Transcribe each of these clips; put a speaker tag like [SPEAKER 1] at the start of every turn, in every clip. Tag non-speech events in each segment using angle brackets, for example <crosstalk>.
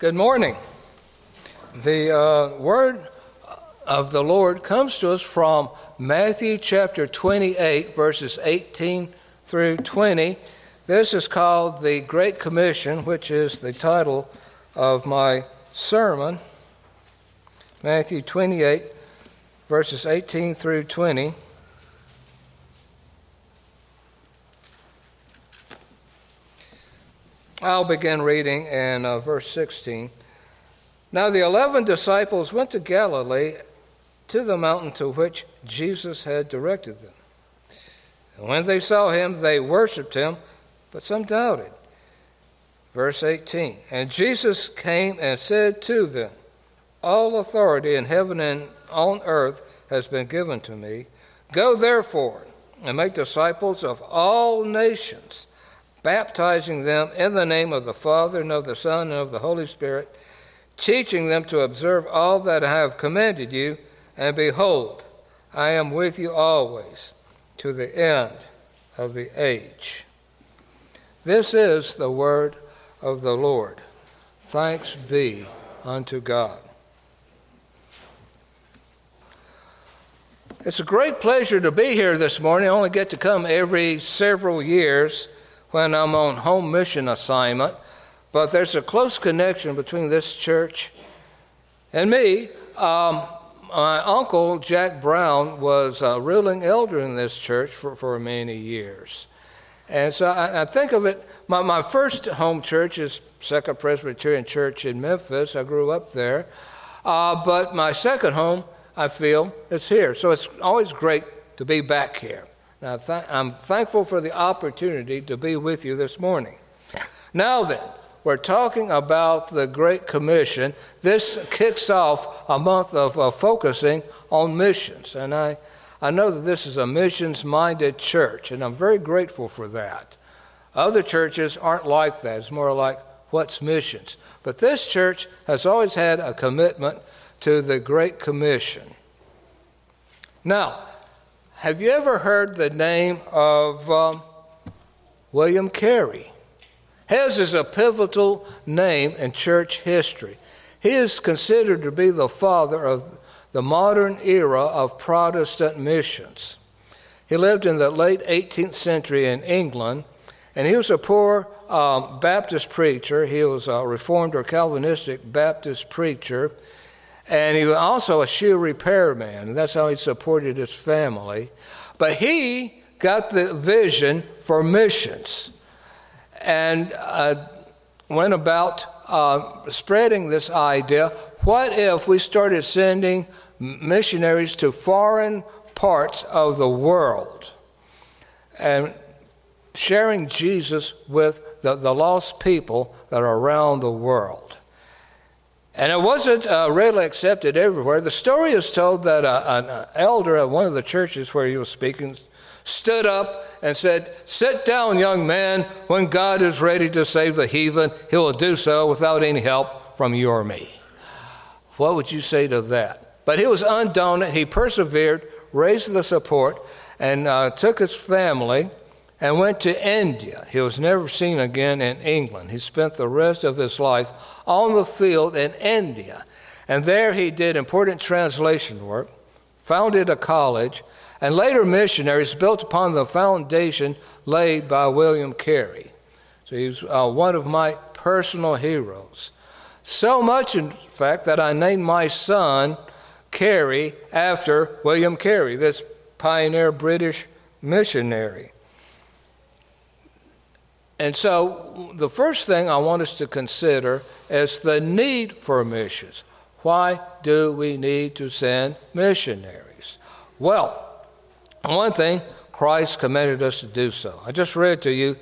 [SPEAKER 1] Good morning. The uh, word of the Lord comes to us from Matthew chapter 28, verses 18 through 20. This is called the Great Commission, which is the title of my sermon. Matthew 28, verses 18 through 20. I'll begin reading in uh, verse 16. Now the eleven disciples went to Galilee to the mountain to which Jesus had directed them. And when they saw him, they worshipped him, but some doubted. Verse 18 And Jesus came and said to them, All authority in heaven and on earth has been given to me. Go therefore and make disciples of all nations baptizing them in the name of the Father and of the Son and of the Holy Spirit, teaching them to observe all that I have commanded you, and behold, I am with you always to the end of the age. This is the word of the Lord. Thanks be unto God. It's a great pleasure to be here this morning. I only get to come every several years when I'm on home mission assignment, but there's a close connection between this church and me. Um, my uncle, Jack Brown, was a ruling elder in this church for, for many years. And so I, I think of it, my, my first home church is Second Presbyterian Church in Memphis. I grew up there. Uh, but my second home, I feel, is here. So it's always great to be back here. Now, th- I'm thankful for the opportunity to be with you this morning. Now, then, we're talking about the Great Commission. This kicks off a month of uh, focusing on missions. And I, I know that this is a missions minded church, and I'm very grateful for that. Other churches aren't like that, it's more like, what's missions? But this church has always had a commitment to the Great Commission. Now, have you ever heard the name of um, William Carey? His is a pivotal name in church history. He is considered to be the father of the modern era of Protestant missions. He lived in the late 18th century in England, and he was a poor um, Baptist preacher. He was a Reformed or Calvinistic Baptist preacher and he was also a shoe repairman, and that's how he supported his family. But he got the vision for missions and uh, went about uh, spreading this idea. What if we started sending missionaries to foreign parts of the world and sharing Jesus with the, the lost people that are around the world? And it wasn't uh, readily accepted everywhere. The story is told that uh, an elder at one of the churches where he was speaking stood up and said, Sit down, young man. When God is ready to save the heathen, he will do so without any help from you or me. What would you say to that? But he was undaunted. He persevered, raised the support, and uh, took his family and went to India. He was never seen again in England. He spent the rest of his life on the field in India. And there he did important translation work, founded a college, and later missionaries built upon the foundation laid by William Carey. So he's uh, one of my personal heroes. So much, in fact, that I named my son Carey after William Carey, this pioneer British missionary. And so, the first thing I want us to consider is the need for missions. Why do we need to send missionaries? Well, one thing, Christ commanded us to do so. I just read to you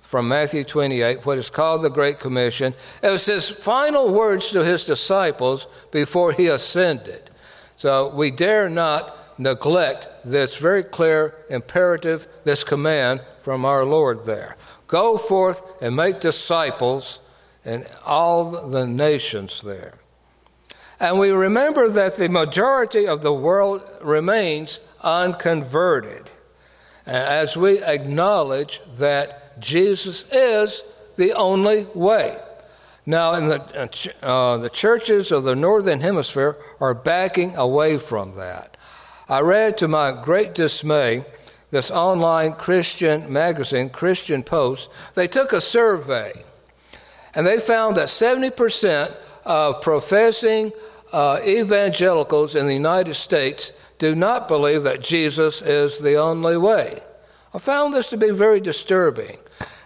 [SPEAKER 1] from Matthew 28 what is called the Great Commission. It was his final words to his disciples before he ascended. So we dare not neglect this very clear imperative, this command from our Lord there. Go forth and make disciples in all the nations there. And we remember that the majority of the world remains unconverted. As we acknowledge that Jesus is the only way. Now, in the, uh, the churches of the Northern Hemisphere are backing away from that. I read to my great dismay this online Christian magazine, Christian Post. They took a survey and they found that 70% of professing uh, evangelicals in the United States do not believe that Jesus is the only way. I found this to be very disturbing.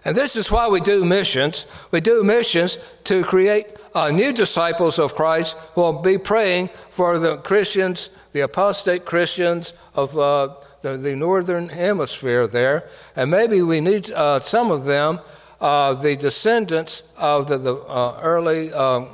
[SPEAKER 1] And this is why we do missions. We do missions to create uh, new disciples of Christ who will be praying for the Christians, the apostate Christians of uh, the, the, northern hemisphere there. And maybe we need uh, some of them, uh, the descendants of the, the uh, early um,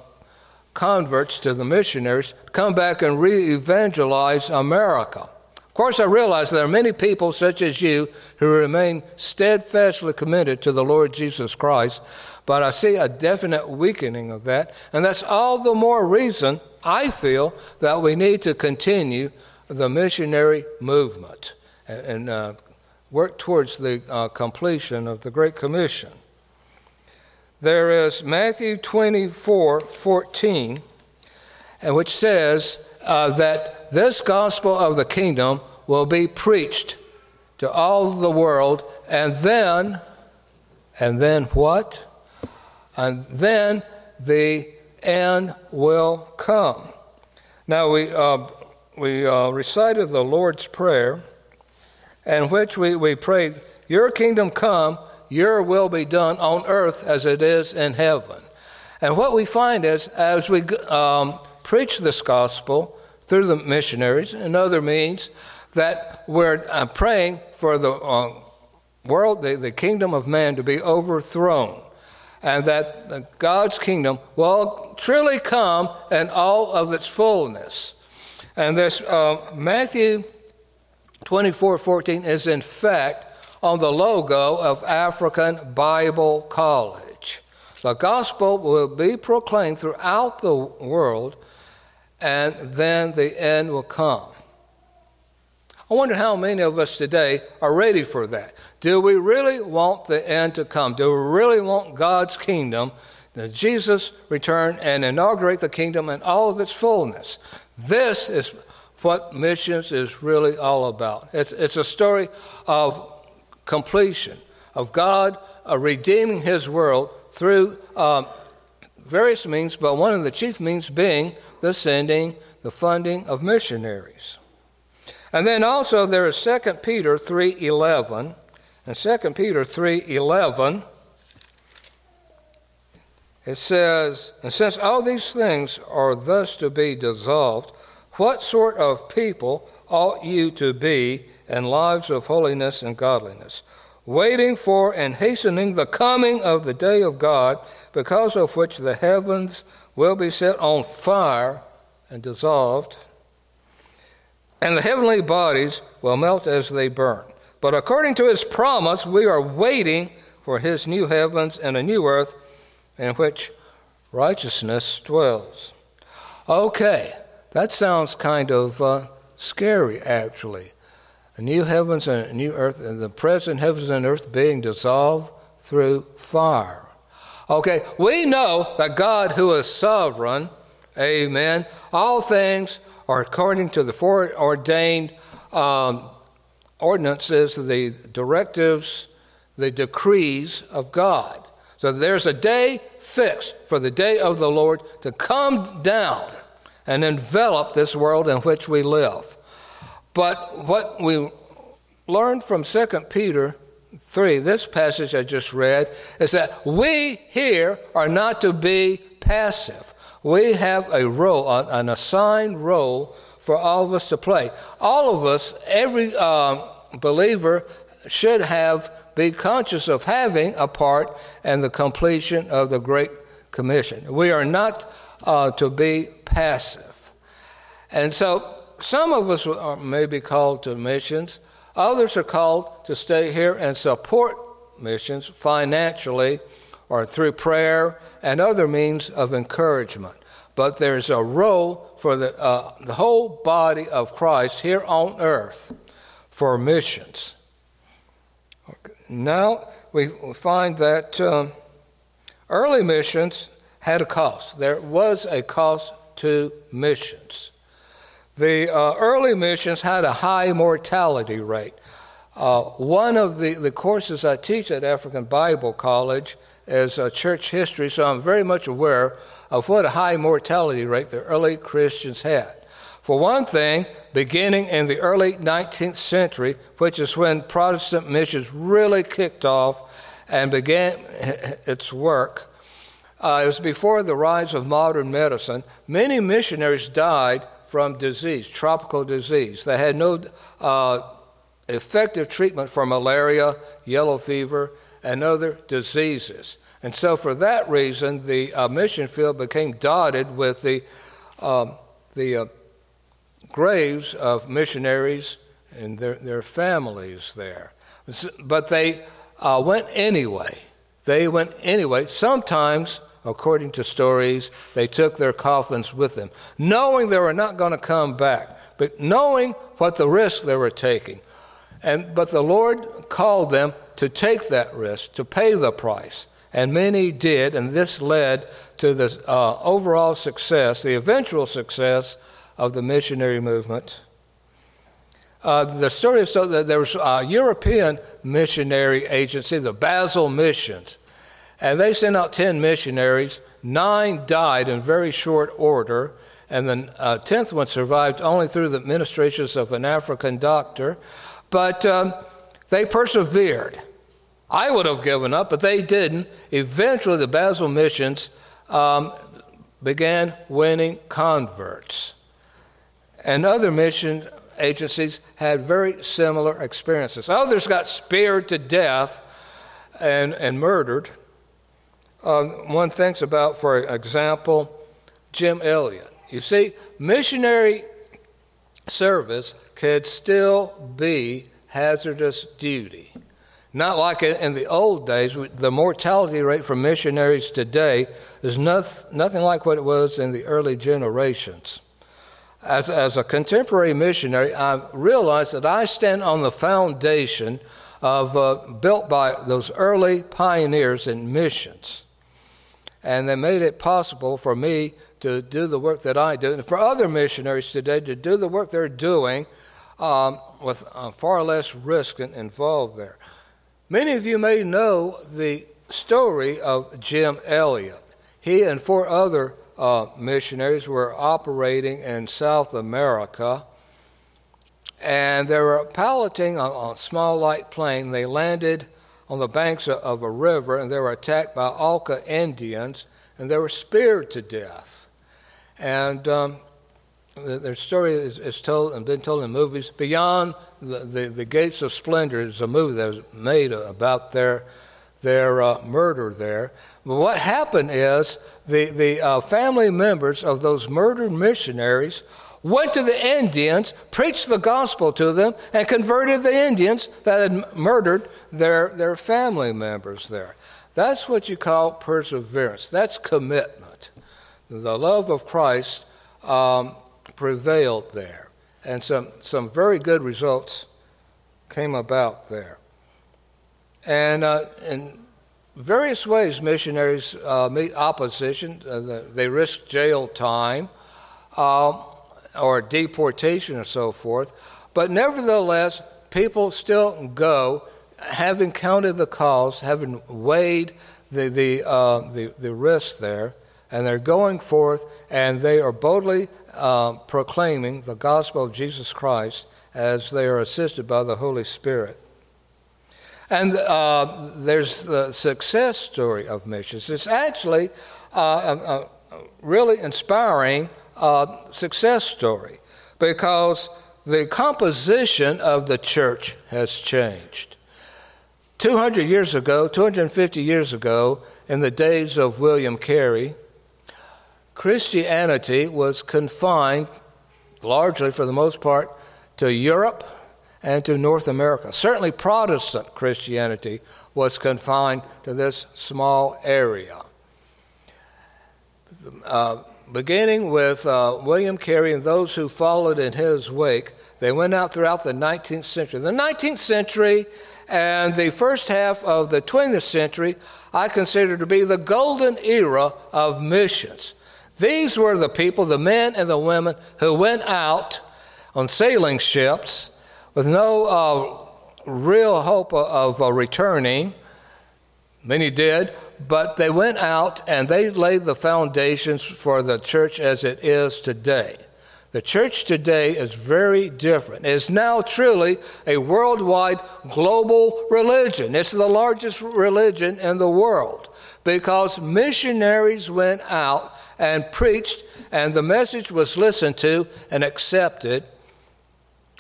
[SPEAKER 1] converts to the missionaries, come back and re evangelize America. Of course, I realize there are many people such as you who remain steadfastly committed to the Lord Jesus Christ, but I see a definite weakening of that. And that's all the more reason I feel that we need to continue the missionary movement and, and uh, work towards the uh, completion of the Great Commission. There is Matthew 24 14, which says uh, that this gospel of the kingdom will be preached to all the world, and then, and then what? And then the end will come. Now, we, uh, we uh, recited the Lord's Prayer, in which we, we prayed, Your kingdom come, your will be done on earth as it is in heaven. And what we find is, as we um, preach this gospel, through the missionaries and other means that we're uh, praying for the uh, world, the, the kingdom of man to be overthrown, and that God's kingdom will truly come in all of its fullness. And this uh, Matthew 24 14 is in fact on the logo of African Bible College. The gospel will be proclaimed throughout the world and then the end will come. I wonder how many of us today are ready for that. Do we really want the end to come? Do we really want God's kingdom, that Jesus return and inaugurate the kingdom in all of its fullness? This is what missions is really all about. It's, it's a story of completion, of God uh, redeeming his world through um, various means, but one of the chief means being the sending, the funding of missionaries. And then also there is 2 Peter 3:11. And 2 Peter 3:11 it says, and since all these things are thus to be dissolved, what sort of people ought you to be in lives of holiness and godliness? waiting for and hastening the coming of the day of God, because of which the heavens will be set on fire and dissolved, and the heavenly bodies will melt as they burn. But according to his promise, we are waiting for his new heavens and a new earth in which righteousness dwells. Okay, that sounds kind of uh, scary, actually a new heavens and a new earth, and the present heavens and earth being dissolved through fire. Okay, we know that God, who is sovereign, amen, all things are according to the foreordained um, ordinances, the directives, the decrees of God. So there's a day fixed for the day of the Lord to come down and envelop this world in which we live. But what we learned from 2 Peter 3, this passage I just read, is that we here are not to be passive. We have a role, an assigned role for all of us to play. All of us, every uh, believer, should have be conscious of having a part in the completion of the Great Commission. We are not uh, to be passive. And so some of us are, may be called to missions. Others are called to stay here and support missions financially or through prayer and other means of encouragement. But there's a role for the, uh, the whole body of Christ here on earth for missions. Now we find that uh, early missions had a cost. There was a cost to missions. The uh, early missions had a high mortality rate. Uh, one of the, the courses I teach at African Bible College is uh, church history, so I'm very much aware of what a high mortality rate the early Christians had. For one thing, beginning in the early 19th century, which is when Protestant missions really kicked off and began <laughs> its work, uh, it was before the rise of modern medicine. Many missionaries died from disease, tropical disease. They had no uh, effective treatment for malaria, yellow fever, and other diseases. And so, for that reason, the uh, mission field became dotted with the, um, the uh, graves of missionaries and their, their families there. But they uh, went anyway. They went anyway. Sometimes, according to stories, they took their coffins with them, knowing they were not going to come back, but knowing what the risk they were taking. And, but the Lord called them to take that risk, to pay the price and many did, and this led to the uh, overall success, the eventual success of the missionary movement. Uh, the story is so that there was a European missionary agency, the Basel Missions, and they sent out 10 missionaries. Nine died in very short order, and the uh, 10th one survived only through the ministrations of an African doctor. But um, they persevered. I would have given up, but they didn't. Eventually, the Basel missions um, began winning converts. And other mission agencies had very similar experiences. Others got speared to death and, and murdered. Uh, one thinks about, for example, Jim Elliot. You see, missionary service could still be hazardous duty. Not like in the old days, the mortality rate for missionaries today is nothing like what it was in the early generations. As, as a contemporary missionary, I realize that I stand on the foundation of uh, built by those early pioneers in missions. And they made it possible for me to do the work that I do, and for other missionaries today to do the work they're doing um, with uh, far less risk involved there. Many of you may know the story of Jim Elliot. He and four other uh, missionaries were operating in South America, and they were piloting on a small light plane. They landed on the banks of a river, and they were attacked by Auca Indians, and they were speared to death. And um, their story is, is, told and been told in movies. Beyond the, the, the, Gates of Splendor is a movie that was made about their, their uh, murder there. What happened is the, the uh, family members of those murdered missionaries went to the Indians, preached the gospel to them, and converted the Indians that had murdered their, their family members there. That's what you call perseverance. That's commitment. The love of Christ um, prevailed there. And some, some very good results came about there. And uh, in various ways, missionaries uh, meet opposition. Uh, they risk jail time um, or deportation or so forth. But nevertheless, people still go, having counted the cost, having weighed the, the, uh, the, the risk there, and they're going forth and they are boldly uh, proclaiming the gospel of Jesus Christ as they are assisted by the Holy Spirit. And uh, there's the success story of missions. It's actually uh, a, a, really inspiring uh, success story because the composition of the church has changed. 200 years ago, 250 years ago, in the days of William Carey, Christianity was confined largely, for the most part, to Europe and to North America. Certainly, Protestant Christianity was confined to this small area. Uh, beginning with uh, William Carey and those who followed in his wake, they went out throughout the 19th century. The 19th century and the first half of the 20th century I consider to be the golden era of missions. These were the people, the men and the women, who went out on sailing ships with no uh, real hope of uh, returning. Many did, but they went out and they laid the foundations for the church as it is today. The church today is very different. It is now truly a worldwide global religion. It's the largest religion in the world because missionaries went out and preached, and the message was listened to and accepted.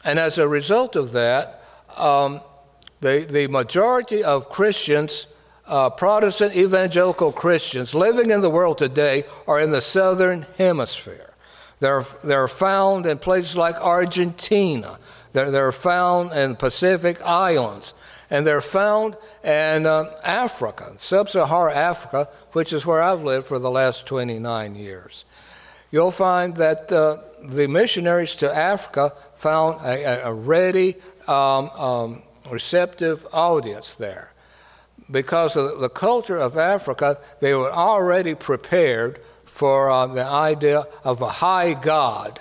[SPEAKER 1] And as a result of that, um, the, the majority of Christians, uh, Protestant evangelical Christians living in the world today, are in the southern hemisphere. They're, they're found in places like Argentina. They're, they're found in Pacific Islands. And they're found in uh, Africa, sub Saharan Africa, which is where I've lived for the last 29 years. You'll find that uh, the missionaries to Africa found a, a ready, um, um, receptive audience there. Because of the culture of Africa, they were already prepared for uh, the idea of a high God.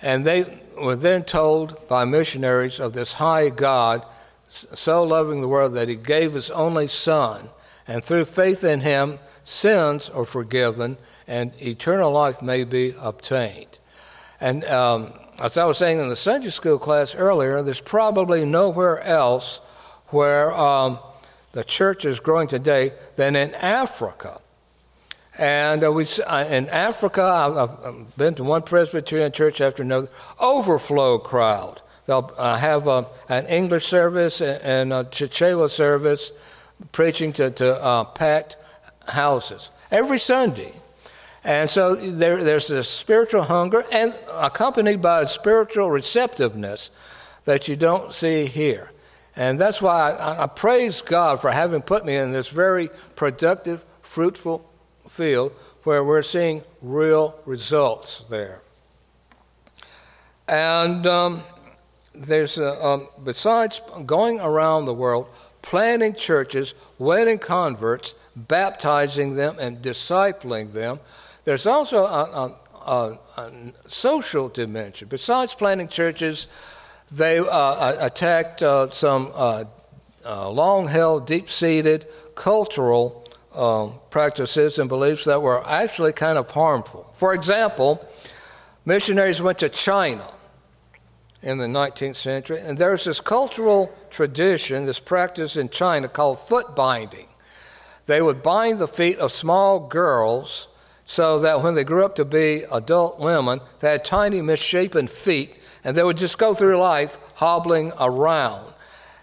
[SPEAKER 1] And they were then told by missionaries of this high God, so loving the world that he gave his only Son, and through faith in him, sins are forgiven and eternal life may be obtained. And um, as I was saying in the Sunday school class earlier, there's probably nowhere else where um, the church is growing today than in Africa. And uh, we, uh, in Africa, I've, been to one Presbyterian church after another, overflow crowd. They'll uh, have a, an English service and a Chichewa service preaching to, to uh, packed houses every Sunday. And so there, there's a spiritual hunger and accompanied by a spiritual receptiveness that you don't see here. And that's why I, I praise God for having put me in this very productive, fruitful field where we're seeing real results there. And um, there's, a, um, besides going around the world, planting churches, winning converts, baptizing them, and discipling them, there's also a, a, a social dimension. Besides planting churches, they uh, attacked uh, some uh, uh long held, deep seated cultural um, practices and beliefs that were actually kind of harmful. For example, missionaries went to China in the 19th century, and there's this cultural tradition, this practice in China called foot binding. They would bind the feet of small girls so that when they grew up to be adult women, they had tiny misshapen feet, and they would just go through life hobbling around.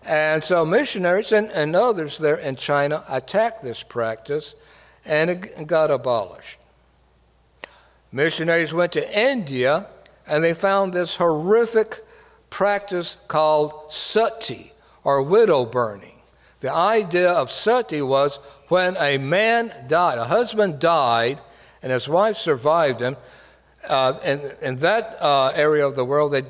[SPEAKER 1] And so missionaries and, and others there in China attacked this practice and it got abolished. Missionaries went to India and they found this horrific practice called sati or widow burning. The idea of sati was when a man died, a husband died, and his wife survived him. Uh, in, in that uh, area of the world, they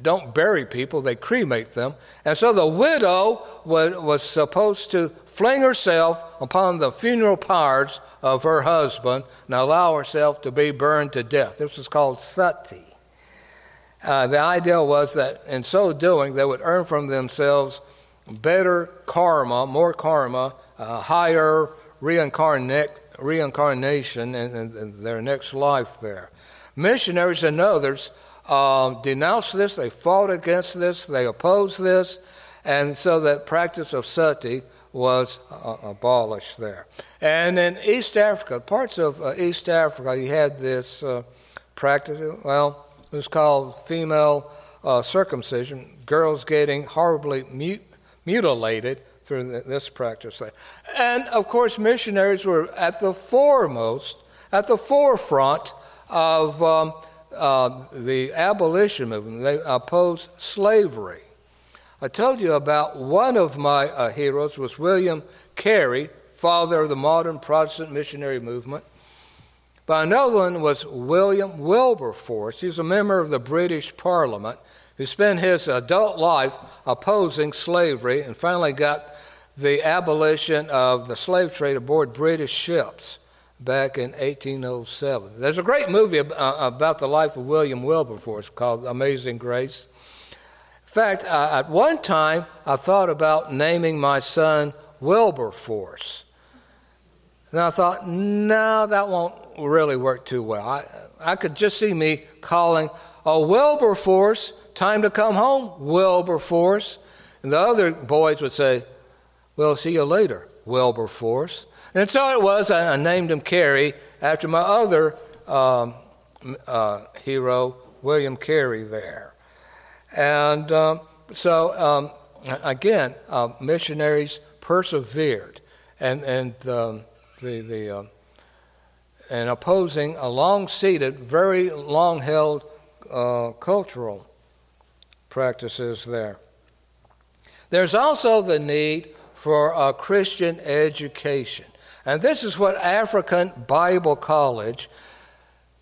[SPEAKER 1] don't bury people, they cremate them. And so the widow was, was supposed to fling herself upon the funeral pyres of her husband and allow herself to be burned to death. This was called sati. Uh, the idea was that in so doing, they would earn from themselves better karma, more karma, uh, higher reincarnate, reincarnation and, in, in their next life there. Missionaries and others um, denounced this, they fought against this, they opposed this, and so that practice of sati was uh, abolished there. And in East Africa, parts of uh, East Africa, you had this uh, practice, well, it was called female uh, circumcision, girls getting horribly mut- mutilated through this practice. And of course, missionaries were at the foremost, at the forefront of. Um, uh, the abolition movement, they opposed slavery. I told you about one of my uh, heroes was William Carey, father of the modern Protestant missionary movement. But another one was William Wilberforce. He was a member of the British Parliament who spent his adult life opposing slavery and finally got the abolition of the slave trade aboard British ships back in 1807. There's a great movie uh, about the life of William Wilberforce called Amazing Grace. In fact, at one time, I thought about naming my son Wilberforce. And I thought, no, that won't really work too well. I, I could just see me calling, a Wilberforce, time to come home, Wilberforce. And the other boys would say, well, see you later, Wilberforce. And so it was, I, named him Carey after my other um, uh, hero, William Carey, there. And um, so, um, again, uh, missionaries persevered and, and um, the, the, uh, and opposing a long seated, very long held uh, cultural practices there. There's also the need for a Christian education. And this is what African Bible College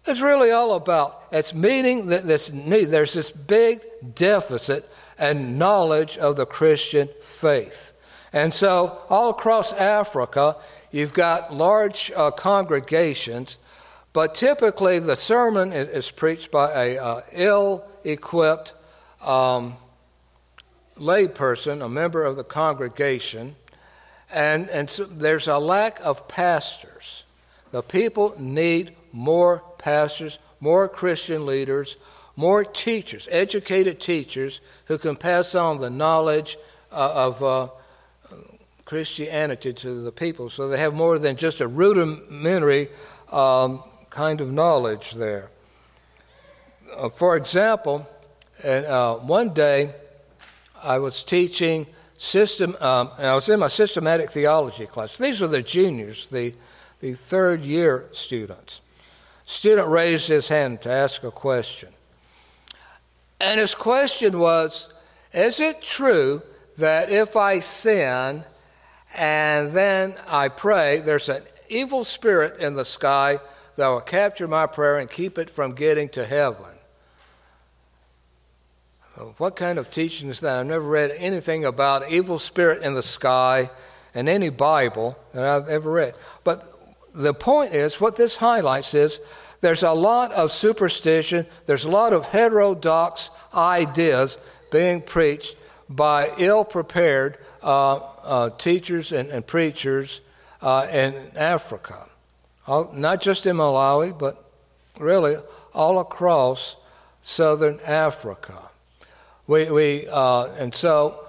[SPEAKER 1] is really all about. It's meeting that this need. There's this big deficit and knowledge of the Christian faith. And so, all across Africa, you've got large uh, congregations, but typically the sermon is, preached by a uh, ill equipped um, layperson, a member of the congregation, and, and so there's a lack of pastors. The people need more pastors, more Christian leaders, more teachers, educated teachers who can pass on the knowledge uh, of uh, Christianity to the people so they have more than just a rudimentary um, kind of knowledge there. Uh, for example, and, uh, one day I was teaching system, um, I was in my systematic theology class. These were the juniors, the, the third year students. Student raised his hand to ask a question. And his question was Is it true that if I sin and then I pray, there's an evil spirit in the sky that will capture my prayer and keep it from getting to heaven? What kind of teaching is that? I've never read anything about evil spirit in the sky in any Bible that I've ever read. But the point is, what this highlights is there's a lot of superstition, there's a lot of heterodox ideas being preached by ill prepared uh, uh, teachers and, and preachers uh, in Africa. All, not just in Malawi, but really all across southern Africa. We, we uh, and so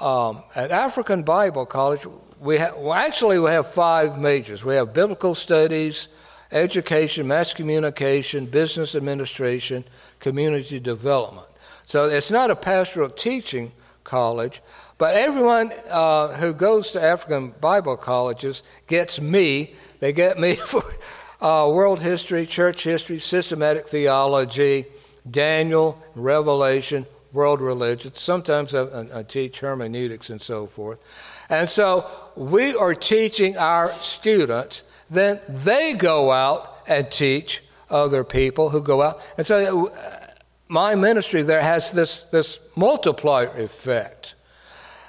[SPEAKER 1] um, at African Bible College, we have well, actually we have five majors. We have biblical studies, education, mass communication, business administration, community development. So it's not a pastoral teaching college, but everyone uh, who goes to African Bible colleges gets me. They get me <laughs> for uh, world history, church history, systematic theology, Daniel, Revelation, world religions. Sometimes I, I, teach hermeneutics and so forth. And so we are teaching our students, then they go out and teach other people who go out. And so uh, my ministry there has this, this multiplier effect.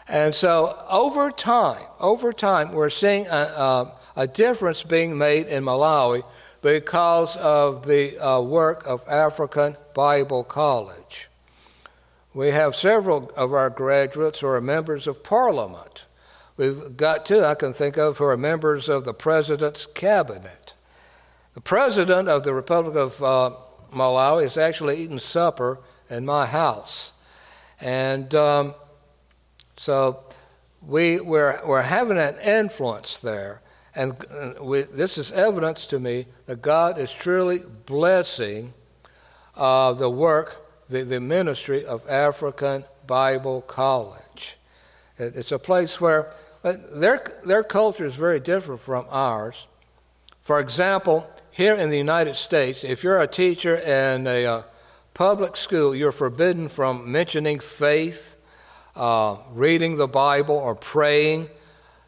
[SPEAKER 1] And so over time, over time, we're seeing a, a, a difference being made in Malawi because of the uh, work of African Bible College. We have several of our graduates who are members of Parliament. We've got two I can think of who are members of the President's Cabinet. The President of the Republic of uh, Malawi is actually eating supper in my house. And um, so we, we're, we're having an influence there. And uh, we, this is evidence to me that God is truly blessing uh, the work the, the ministry of African Bible College. It, it's a place where uh, their, their culture is very different from ours. For example, here in the United States, if you're a teacher in a uh, public school, you're forbidden from mentioning faith, uh, reading the Bible, or praying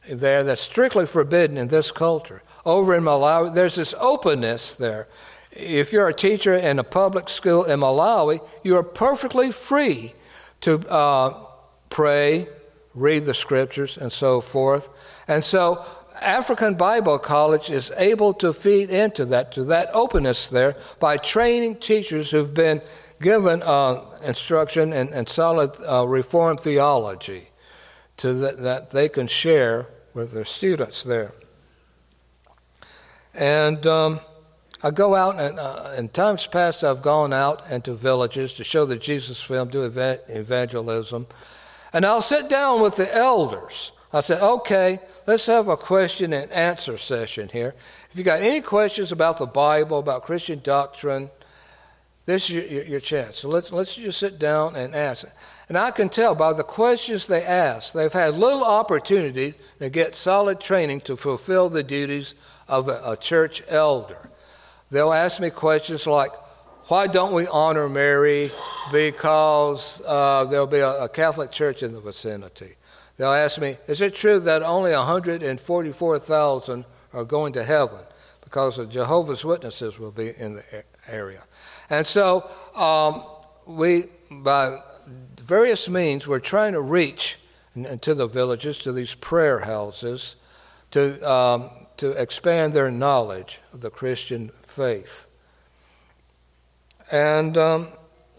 [SPEAKER 1] there that's strictly forbidden in this culture. Over in Malawi, there's this openness there. If you're a teacher in a public school in Malawi, you are perfectly free to uh, pray, read the scriptures, and so forth. And so, African Bible College is able to feed into that, to that openness there, by training teachers who've been given uh, instruction and, solid uh, Reformed theology to that, that they can share with their students there. And um, I go out, and uh, in times past, I've gone out into villages to show the Jesus film, do evangelism. And I'll sit down with the elders. I said, okay, let's have a question and answer session here. If you got any questions about the Bible, about Christian doctrine, this is your, your, chance. So let's, let's just sit down and ask. And I can tell by the questions they ask, they've had little opportunity to get solid training to fulfill the duties of a, a church elder. They'll ask me questions like, why don't we honor Mary? Because uh, there'll be a, a Catholic church in the vicinity. They'll ask me, is it true that only 144,000 are going to heaven? Because the Jehovah's Witnesses will be in the area. And so um, we, by various means, we're trying to reach into the villages, to these prayer houses, to, um, to expand their knowledge of the Christian faith. And um,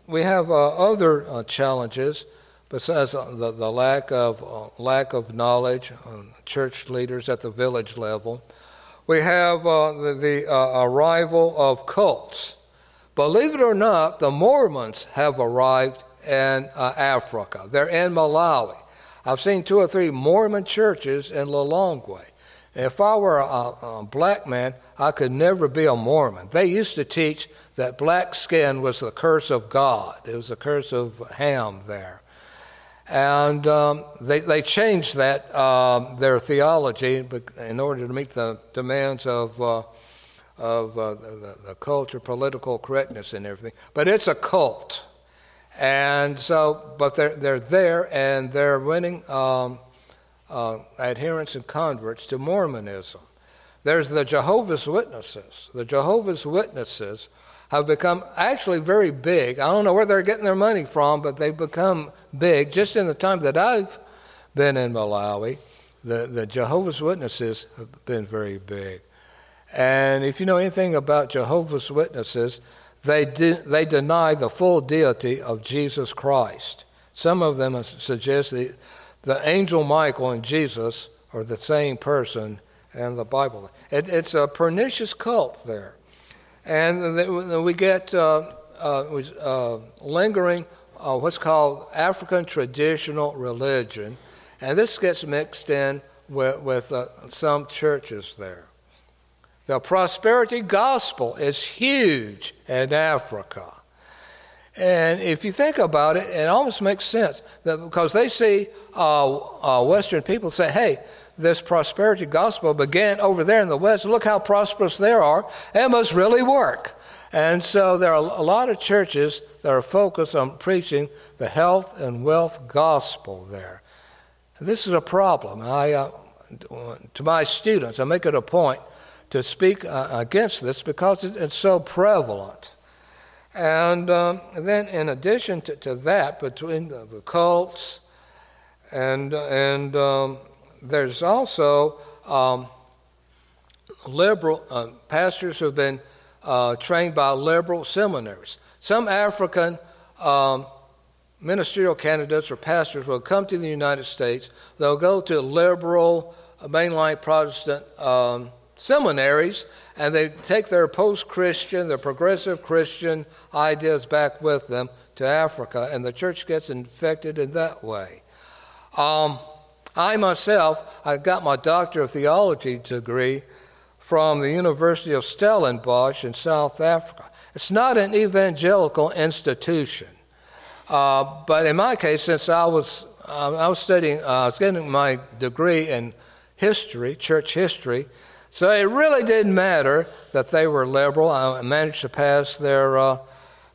[SPEAKER 1] we have uh, other uh, challenges besides uh, the, the lack of uh, lack of knowledge, uh, church leaders at the village level. We have uh, the, the arrival of cults. Believe it or not, the Mormons have arrived in Africa. They're in Malawi. I've seen two or three Mormon churches in Lilongwe. If I were a, a, black man, I could never be a Mormon. They used to teach that black skin was the curse of God, it was the curse of Ham there. And um, they, they changed that, um, their theology, in order to meet the demands of, uh, of uh, the, the culture, political correctness, and everything. But it's a cult. And so, but they're, they're there and they're winning um, uh, adherents and converts to Mormonism. There's the Jehovah's Witnesses. The Jehovah's Witnesses have become actually very big. I don't know where they're getting their money from, but they've become big. Just in the time that I've been in Malawi, the, the Jehovah's Witnesses have been very big. And if you know anything about Jehovah's Witnesses, they, de- they deny the full deity of Jesus Christ. Some of them suggest that the angel Michael and Jesus are the same person in the Bible. It, it's a pernicious cult there. And we get uh, uh, uh, lingering uh, what's called African traditional religion, and this gets mixed in with, with uh, some churches there. The prosperity gospel is huge in Africa. And if you think about it, it almost makes sense that because they see uh, uh, Western people say, hey, this prosperity gospel began over there in the West. Look how prosperous they are. It must really work. And so there are a lot of churches that are focused on preaching the health and wealth gospel there. This is a problem. I, uh, to my students, I make it a point to speak uh, against this because it's so prevalent. And um, then, in addition to, to that, between the, the, cults and, and um, there's also um, liberal uh, pastors who have been uh, trained by liberal seminaries. Some African um, ministerial candidates or pastors will come to the United States. They'll go to liberal, mainline Protestant um, seminaries and they take their post Christian, their progressive Christian ideas back with them to Africa, and the church gets infected in that way. Um, I myself, I got my Doctor of Theology degree from the University of Stellenbosch in South Africa. It's not an evangelical institution. Uh, but in my case, since I was, uh, I was studying, uh, I was getting my degree in history, church history, so it really didn't matter that they were liberal. I managed to pass their, uh,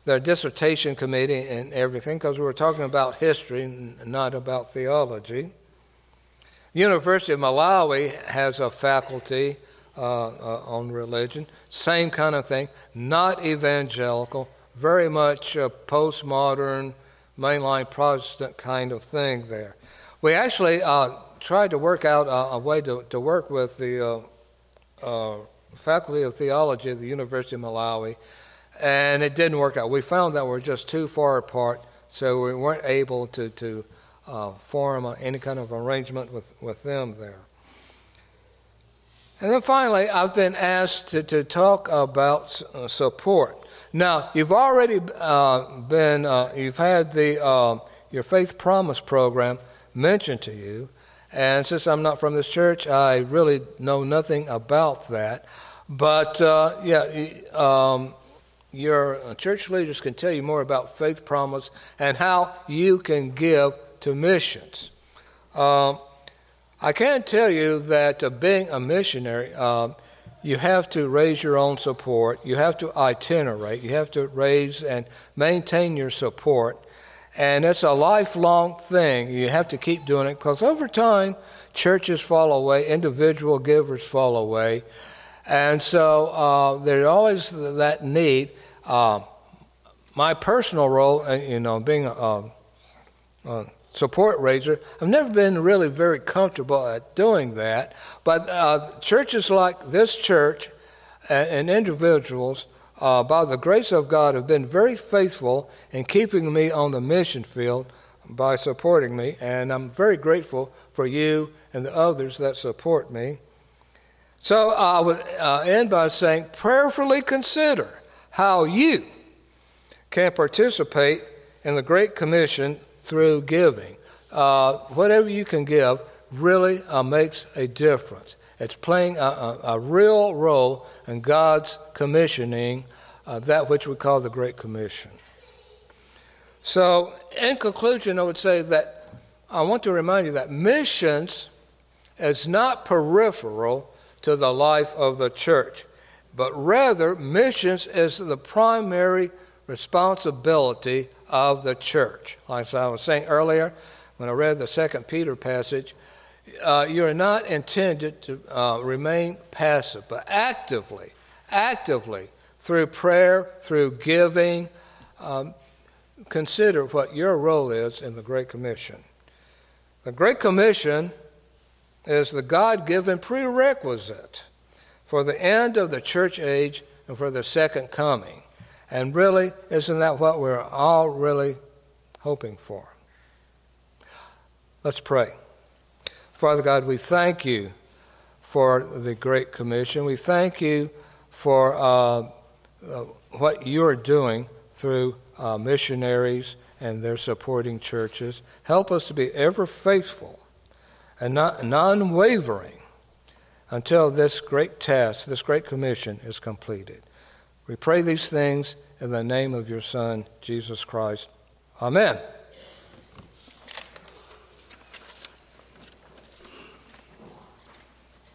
[SPEAKER 1] their dissertation committee and everything because we were talking about history and not about theology. University of Malawi has a faculty uh, uh, on religion, same kind of thing, not evangelical, very much a postmodern, mainline Protestant kind of thing there. We actually uh, tried to work out a, a way to, to work with the uh, Faculty of Theology at the University of Malawi, and it didn't work out. We found that we're just too far apart, so we weren't able to, to uh, form any kind of arrangement with, with them there. And then finally, I've been asked to, to talk about uh, support. Now, you've already uh, been, uh, you've had the, uh, your Faith Promise program mentioned to you. And since I'm not from this church, I really know nothing about that. But uh, yeah, um, your church leaders can tell you more about Faith Promise and how you can give to missions. Um, I can tell you that uh, being a missionary, uh, you have to raise your own support. You have to itinerate. You have to raise and maintain your support. And it's a lifelong thing. You have to keep doing it because over time, churches fall away, individual givers fall away. And so uh, there's always that need. Uh, my personal role, uh, you know, being a, a, support raiser, I've never been really very comfortable at doing that. But uh, churches like this church and, and individuals uh, by the grace of God, have been very faithful in keeping me on the mission field by supporting me, and I'm very grateful for you and the others that support me. So I would uh, end by saying, prayerfully consider how you can participate in the Great Commission through giving. Uh, whatever you can give really uh, makes a difference. It's playing a, a, a real role in God's commissioning uh, that which we call the Great Commission. So, in conclusion, I would say that I want to remind you that missions is not peripheral to the life of the church, but rather, missions is the primary responsibility of the church. Like I was saying earlier, when I read the Second Peter passage, uh, you are not intended to uh, remain passive, but actively, actively through prayer, through giving. Um, consider what your role is in the Great Commission. The Great Commission is the God given prerequisite for the end of the church age and for the second coming. And really, isn't that what we're all really hoping for? Let's pray. Father God, we thank you for the Great Commission. We thank you for uh, uh, what you're doing through uh, missionaries and their supporting churches. Help us to be ever faithful and not non wavering until this great task, this great commission is completed. We pray these things in the name of your Son, Jesus Christ. Amen.